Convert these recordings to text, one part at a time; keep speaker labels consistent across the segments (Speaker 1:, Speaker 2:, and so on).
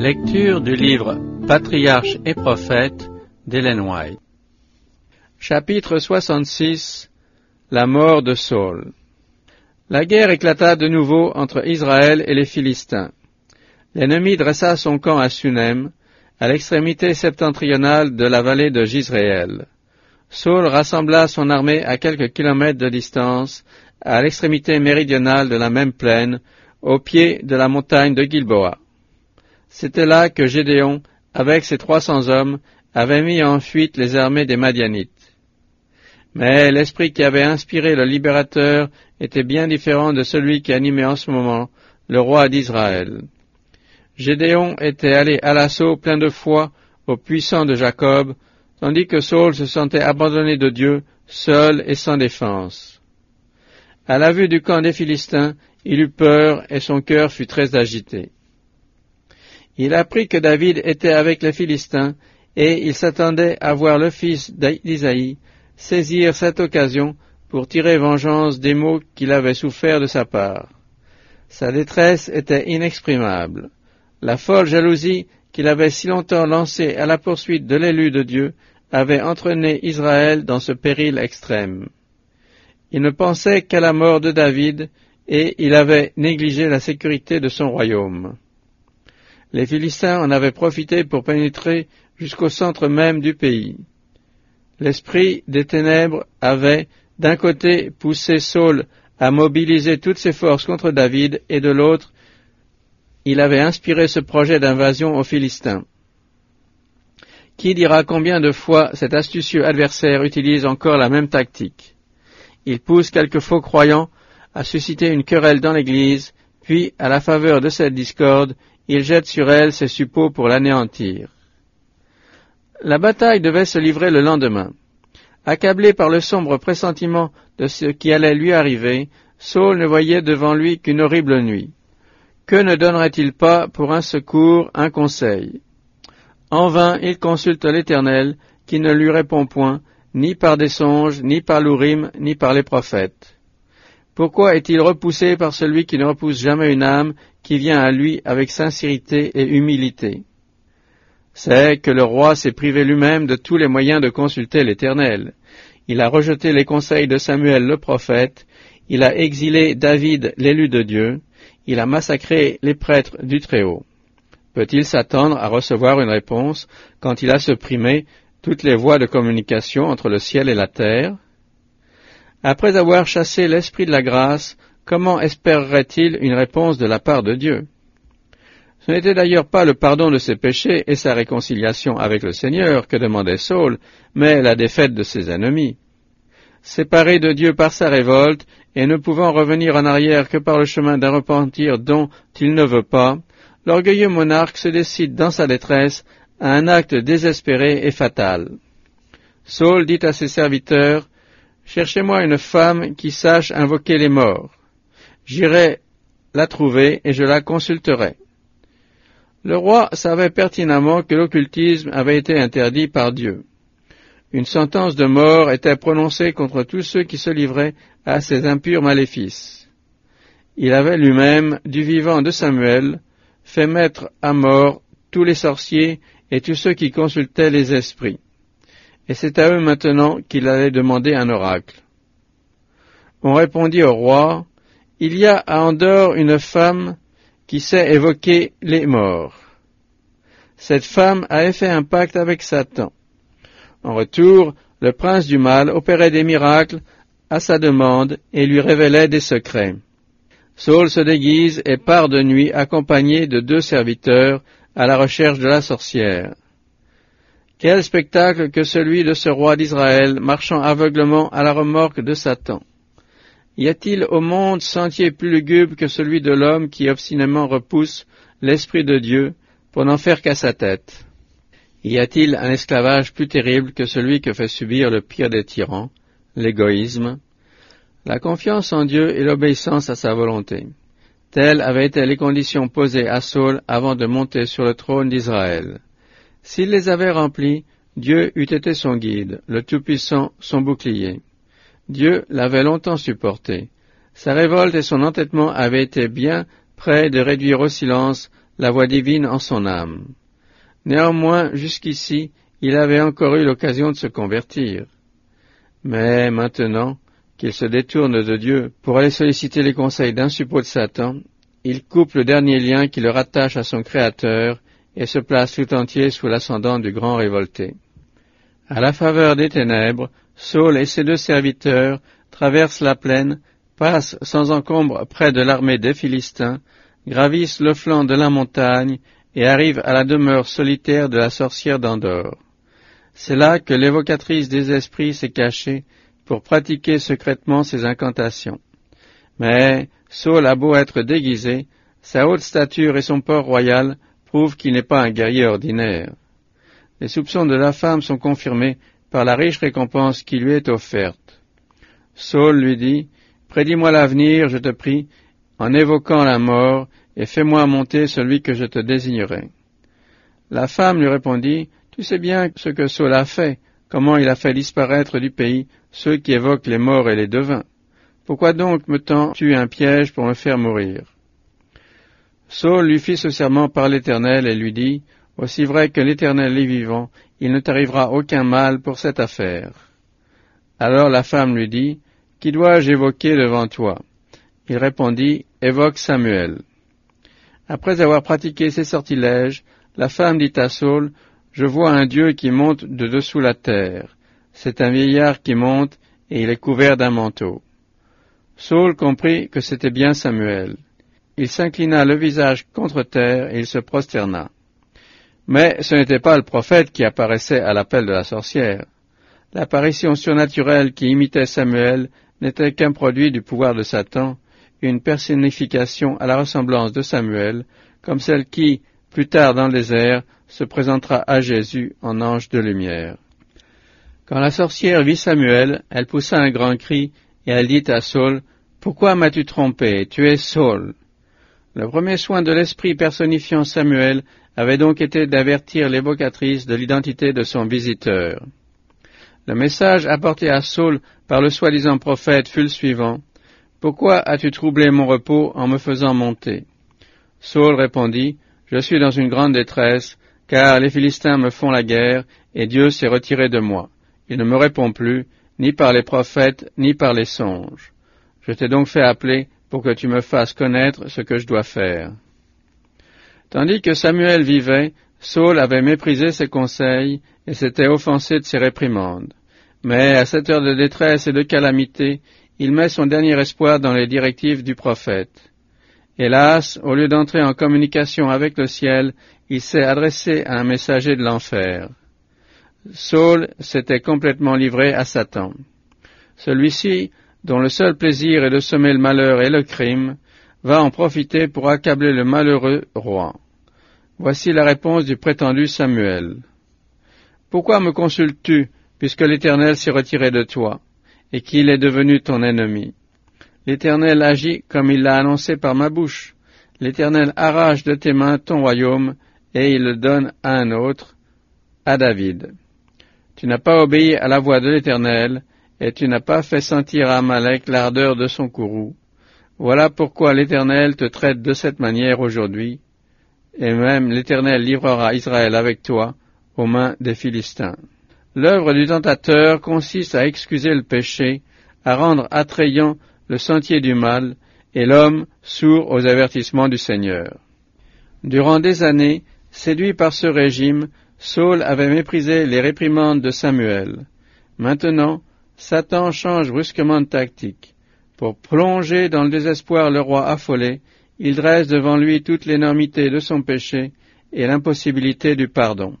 Speaker 1: Lecture du livre Patriarche et prophète d'Ellen White. Chapitre 66 La mort de Saul. La guerre éclata de nouveau entre Israël et les Philistins. L'ennemi dressa son camp à Sunem, à l'extrémité septentrionale de la vallée de Gisréel. Saul rassembla son armée à quelques kilomètres de distance, à l'extrémité méridionale de la même plaine, au pied de la montagne de Gilboa. C'était là que Gédéon, avec ses trois cents hommes, avait mis en fuite les armées des Madianites. Mais l'esprit qui avait inspiré le libérateur était bien différent de celui qui animait en ce moment le roi d'Israël. Gédéon était allé à l'assaut plein de foi au puissant de Jacob, tandis que Saul se sentait abandonné de Dieu, seul et sans défense. À la vue du camp des Philistins, il eut peur et son cœur fut très agité. Il apprit que David était avec les Philistins, et il s'attendait à voir le fils d'Isaïe saisir cette occasion pour tirer vengeance des maux qu'il avait souffert de sa part. Sa détresse était inexprimable. La folle jalousie qu'il avait si longtemps lancée à la poursuite de l'élu de Dieu avait entraîné Israël dans ce péril extrême. Il ne pensait qu'à la mort de David, et il avait négligé la sécurité de son royaume les Philistins en avaient profité pour pénétrer jusqu'au centre même du pays. L'esprit des ténèbres avait, d'un côté, poussé Saul à mobiliser toutes ses forces contre David, et de l'autre, il avait inspiré ce projet d'invasion aux Philistins. Qui dira combien de fois cet astucieux adversaire utilise encore la même tactique? Il pousse quelques faux croyants à susciter une querelle dans l'Église, puis, à la faveur de cette discorde, il jette sur elle ses suppôts pour l'anéantir. La bataille devait se livrer le lendemain. Accablé par le sombre pressentiment de ce qui allait lui arriver, Saul ne voyait devant lui qu'une horrible nuit. Que ne donnerait-il pas pour un secours, un conseil? En vain il consulte l'Éternel, qui ne lui répond point, ni par des songes, ni par l'Ourim, ni par les prophètes. Pourquoi est-il repoussé par celui qui ne repousse jamais une âme qui vient à lui avec sincérité et humilité C'est que le roi s'est privé lui-même de tous les moyens de consulter l'Éternel. Il a rejeté les conseils de Samuel le prophète, il a exilé David l'élu de Dieu, il a massacré les prêtres du Très-Haut. Peut-il s'attendre à recevoir une réponse quand il a supprimé toutes les voies de communication entre le ciel et la terre? Après avoir chassé l'esprit de la grâce, comment espérerait-il une réponse de la part de Dieu? Ce n'était d'ailleurs pas le pardon de ses péchés et sa réconciliation avec le Seigneur que demandait Saul, mais la défaite de ses ennemis. Séparé de Dieu par sa révolte, et ne pouvant revenir en arrière que par le chemin d'un repentir dont il ne veut pas, l'orgueilleux monarque se décide dans sa détresse à un acte désespéré et fatal. Saul dit à ses serviteurs, Cherchez-moi une femme qui sache invoquer les morts. J'irai la trouver et je la consulterai. Le roi savait pertinemment que l'occultisme avait été interdit par Dieu. Une sentence de mort était prononcée contre tous ceux qui se livraient à ces impurs maléfices. Il avait lui-même, du vivant de Samuel, fait mettre à mort tous les sorciers et tous ceux qui consultaient les esprits et c'est à eux maintenant qu'il allait demander un oracle. On répondit au roi, Il y a à Andorre une femme qui sait évoquer les morts. Cette femme avait fait un pacte avec Satan. En retour, le prince du mal opérait des miracles à sa demande et lui révélait des secrets. Saul se déguise et part de nuit accompagné de deux serviteurs à la recherche de la sorcière. Quel spectacle que celui de ce roi d'Israël marchant aveuglement à la remorque de Satan. Y a-t-il au monde sentier plus lugubre que celui de l'homme qui obstinément repousse l'Esprit de Dieu pour n'en faire qu'à sa tête? Y a-t-il un esclavage plus terrible que celui que fait subir le pire des tyrans, l'égoïsme La confiance en Dieu et l'obéissance à sa volonté? Telles avaient été les conditions posées à Saul avant de monter sur le trône d'Israël. S'il les avait remplis, Dieu eût été son guide, le Tout-Puissant son bouclier. Dieu l'avait longtemps supporté. Sa révolte et son entêtement avaient été bien près de réduire au silence la voix divine en son âme. Néanmoins, jusqu'ici, il avait encore eu l'occasion de se convertir. Mais maintenant qu'il se détourne de Dieu pour aller solliciter les conseils d'un suppôt de Satan, il coupe le dernier lien qui le rattache à son Créateur et se place tout entier sous l'ascendant du grand révolté. À la faveur des ténèbres, Saul et ses deux serviteurs traversent la plaine, passent sans encombre près de l'armée des Philistins, gravissent le flanc de la montagne et arrivent à la demeure solitaire de la sorcière d'Andorre. C'est là que l'évocatrice des esprits s'est cachée pour pratiquer secrètement ses incantations. Mais Saul a beau être déguisé, sa haute stature et son port royal prouvent qu'il n'est pas un guerrier ordinaire. Les soupçons de la femme sont confirmés par la riche récompense qui lui est offerte. Saul lui dit, Prédis-moi l'avenir, je te prie, en évoquant la mort, et fais-moi monter celui que je te désignerai. La femme lui répondit, Tu sais bien ce que Saul a fait, comment il a fait disparaître du pays ceux qui évoquent les morts et les devins. Pourquoi donc me tends-tu un piège pour me faire mourir? Saul lui fit ce serment par l'Éternel et lui dit, Aussi vrai que l'Éternel est vivant, il ne t'arrivera aucun mal pour cette affaire. Alors la femme lui dit, Qui dois-je évoquer devant toi? Il répondit, Évoque Samuel. Après avoir pratiqué ces sortilèges, la femme dit à Saul, Je vois un Dieu qui monte de dessous la terre. C'est un vieillard qui monte, et il est couvert d'un manteau. Saul comprit que c'était bien Samuel. Il s'inclina le visage contre terre et il se prosterna. Mais ce n'était pas le prophète qui apparaissait à l'appel de la sorcière. L'apparition surnaturelle qui imitait Samuel n'était qu'un produit du pouvoir de Satan, une personnification à la ressemblance de Samuel, comme celle qui, plus tard dans le désert, se présentera à Jésus en ange de lumière. Quand la sorcière vit Samuel, elle poussa un grand cri, et elle dit à Saul, Pourquoi m'as-tu trompé? Tu es Saul. Le premier soin de l'esprit personnifiant Samuel avait donc été d'avertir l'évocatrice de l'identité de son visiteur. Le message apporté à Saul par le soi-disant prophète fut le suivant. Pourquoi as-tu troublé mon repos en me faisant monter? Saul répondit, Je suis dans une grande détresse, car les Philistins me font la guerre, et Dieu s'est retiré de moi. Il ne me répond plus, ni par les prophètes, ni par les songes. Je t'ai donc fait appeler pour que tu me fasses connaître ce que je dois faire. Tandis que Samuel vivait, Saul avait méprisé ses conseils et s'était offensé de ses réprimandes. Mais à cette heure de détresse et de calamité, il met son dernier espoir dans les directives du prophète. Hélas, au lieu d'entrer en communication avec le ciel, il s'est adressé à un messager de l'enfer. Saul s'était complètement livré à Satan. Celui-ci dont le seul plaisir est de semer le malheur et le crime, va en profiter pour accabler le malheureux roi. Voici la réponse du prétendu Samuel. Pourquoi me consultes-tu, puisque l'Éternel s'est retiré de toi, et qu'il est devenu ton ennemi? L'Éternel agit comme il l'a annoncé par ma bouche. L'Éternel arrache de tes mains ton royaume, et il le donne à un autre, à David. Tu n'as pas obéi à la voix de l'Éternel, et tu n'as pas fait sentir à Amalek l'ardeur de son courroux. Voilà pourquoi l'Éternel te traite de cette manière aujourd'hui, et même l'Éternel livrera Israël avec toi aux mains des Philistins. L'œuvre du tentateur consiste à excuser le péché, à rendre attrayant le sentier du mal, et l'homme sourd aux avertissements du Seigneur. Durant des années, séduit par ce régime, Saul avait méprisé les réprimandes de Samuel. Maintenant, Satan change brusquement de tactique. Pour plonger dans le désespoir le roi affolé, il dresse devant lui toute l'énormité de son péché et l'impossibilité du pardon.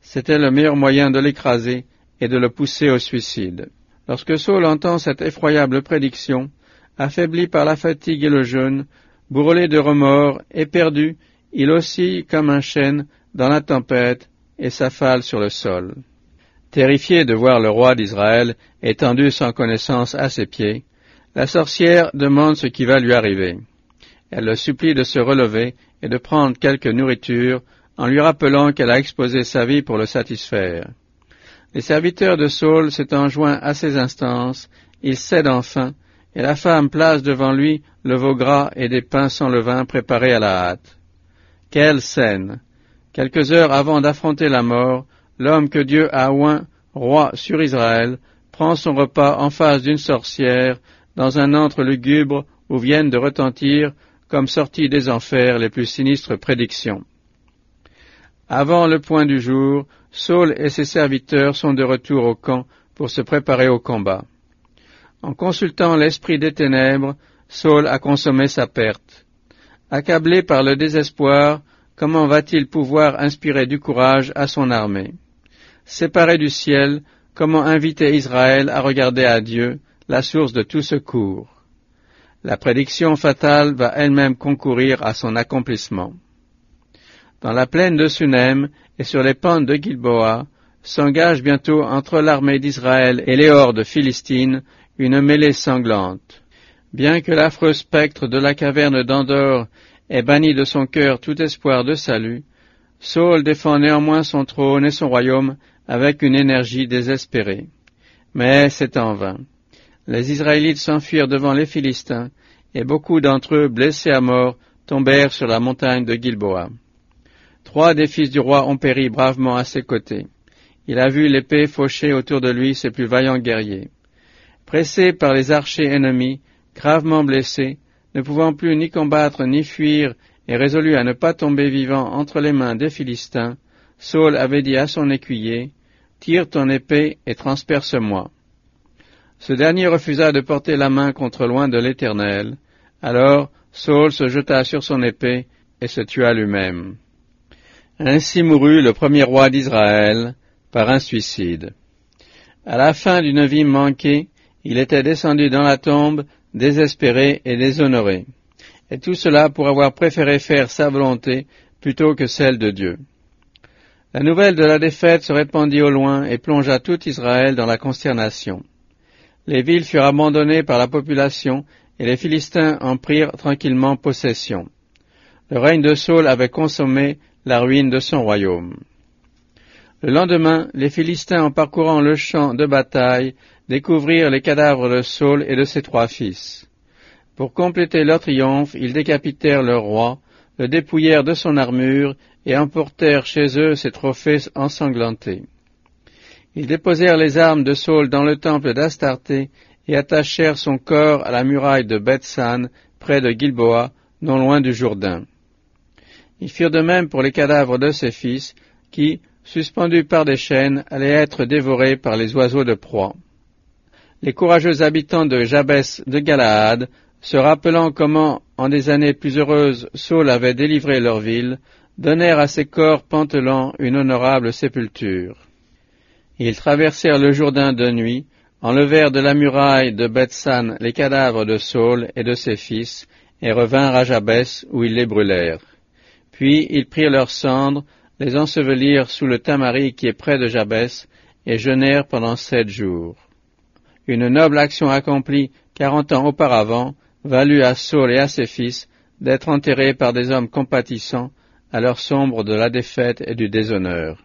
Speaker 1: C'était le meilleur moyen de l'écraser et de le pousser au suicide. Lorsque Saul entend cette effroyable prédiction, affaibli par la fatigue et le jeûne, brûlé de remords, éperdu, il oscille comme un chêne dans la tempête et s'affale sur le sol. Terrifiée de voir le roi d'Israël étendu sans connaissance à ses pieds, la sorcière demande ce qui va lui arriver. Elle le supplie de se relever et de prendre quelque nourriture en lui rappelant qu'elle a exposé sa vie pour le satisfaire. Les serviteurs de Saul s'étant joints à ses instances, il cède enfin, et la femme place devant lui le veau gras et des pains sans levain préparés à la hâte. Quelle scène Quelques heures avant d'affronter la mort, l'homme que Dieu a oint roi sur Israël prend son repas en face d'une sorcière dans un antre lugubre où viennent de retentir, comme sorties des enfers, les plus sinistres prédictions. Avant le point du jour, Saul et ses serviteurs sont de retour au camp pour se préparer au combat. En consultant l'esprit des ténèbres, Saul a consommé sa perte. Accablé par le désespoir, comment va-t-il pouvoir inspirer du courage à son armée? Séparé du ciel, comment inviter Israël à regarder à Dieu, la source de tout secours La prédiction fatale va elle-même concourir à son accomplissement. Dans la plaine de Sunem et sur les pentes de Gilboa, s'engage bientôt entre l'armée d'Israël et les hordes philistines une mêlée sanglante. Bien que l'affreux spectre de la caverne d'Andorre ait banni de son cœur tout espoir de salut, Saul défend néanmoins son trône et son royaume avec une énergie désespérée. Mais c'est en vain. Les Israélites s'enfuirent devant les Philistins, et beaucoup d'entre eux, blessés à mort, tombèrent sur la montagne de Gilboa. Trois des fils du roi ont péri bravement à ses côtés. Il a vu l'épée faucher autour de lui ses plus vaillants guerriers. Pressé par les archers ennemis, gravement blessé, ne pouvant plus ni combattre ni fuir, et résolu à ne pas tomber vivant entre les mains des Philistins, Saul avait dit à son écuyer, Tire ton épée et transperce-moi. Ce dernier refusa de porter la main contre loin de l'Éternel. Alors Saul se jeta sur son épée et se tua lui-même. Ainsi mourut le premier roi d'Israël par un suicide. À la fin d'une vie manquée, il était descendu dans la tombe, désespéré et déshonoré. Et tout cela pour avoir préféré faire sa volonté plutôt que celle de Dieu. La nouvelle de la défaite se répandit au loin et plongea tout Israël dans la consternation. Les villes furent abandonnées par la population et les Philistins en prirent tranquillement possession. Le règne de Saul avait consommé la ruine de son royaume. Le lendemain, les Philistins, en parcourant le champ de bataille, découvrirent les cadavres de Saul et de ses trois fils. Pour compléter leur triomphe, ils décapitèrent leur roi, le dépouillèrent de son armure et emportèrent chez eux ses trophées ensanglantés. Ils déposèrent les armes de Saul dans le temple d'Astarté et attachèrent son corps à la muraille de Bethsan, près de Gilboa, non loin du Jourdain. Ils firent de même pour les cadavres de ses fils, qui, suspendus par des chaînes, allaient être dévorés par les oiseaux de proie. Les courageux habitants de Jabès de Galaad, se rappelant comment, en des années plus heureuses, Saul avait délivré leur ville, donnèrent à ces corps pantelants une honorable sépulture. Ils traversèrent le Jourdain de nuit, enlevèrent de la muraille de Bethsan les cadavres de Saul et de ses fils, et revinrent à Jabès où ils les brûlèrent. Puis ils prirent leurs cendres, les ensevelirent sous le tamari qui est près de Jabès, et jeûnèrent pendant sept jours. Une noble action accomplie quarante ans auparavant valut à Saul et à ses fils d'être enterrés par des hommes compatissants à l'heure sombre de la défaite et du déshonneur.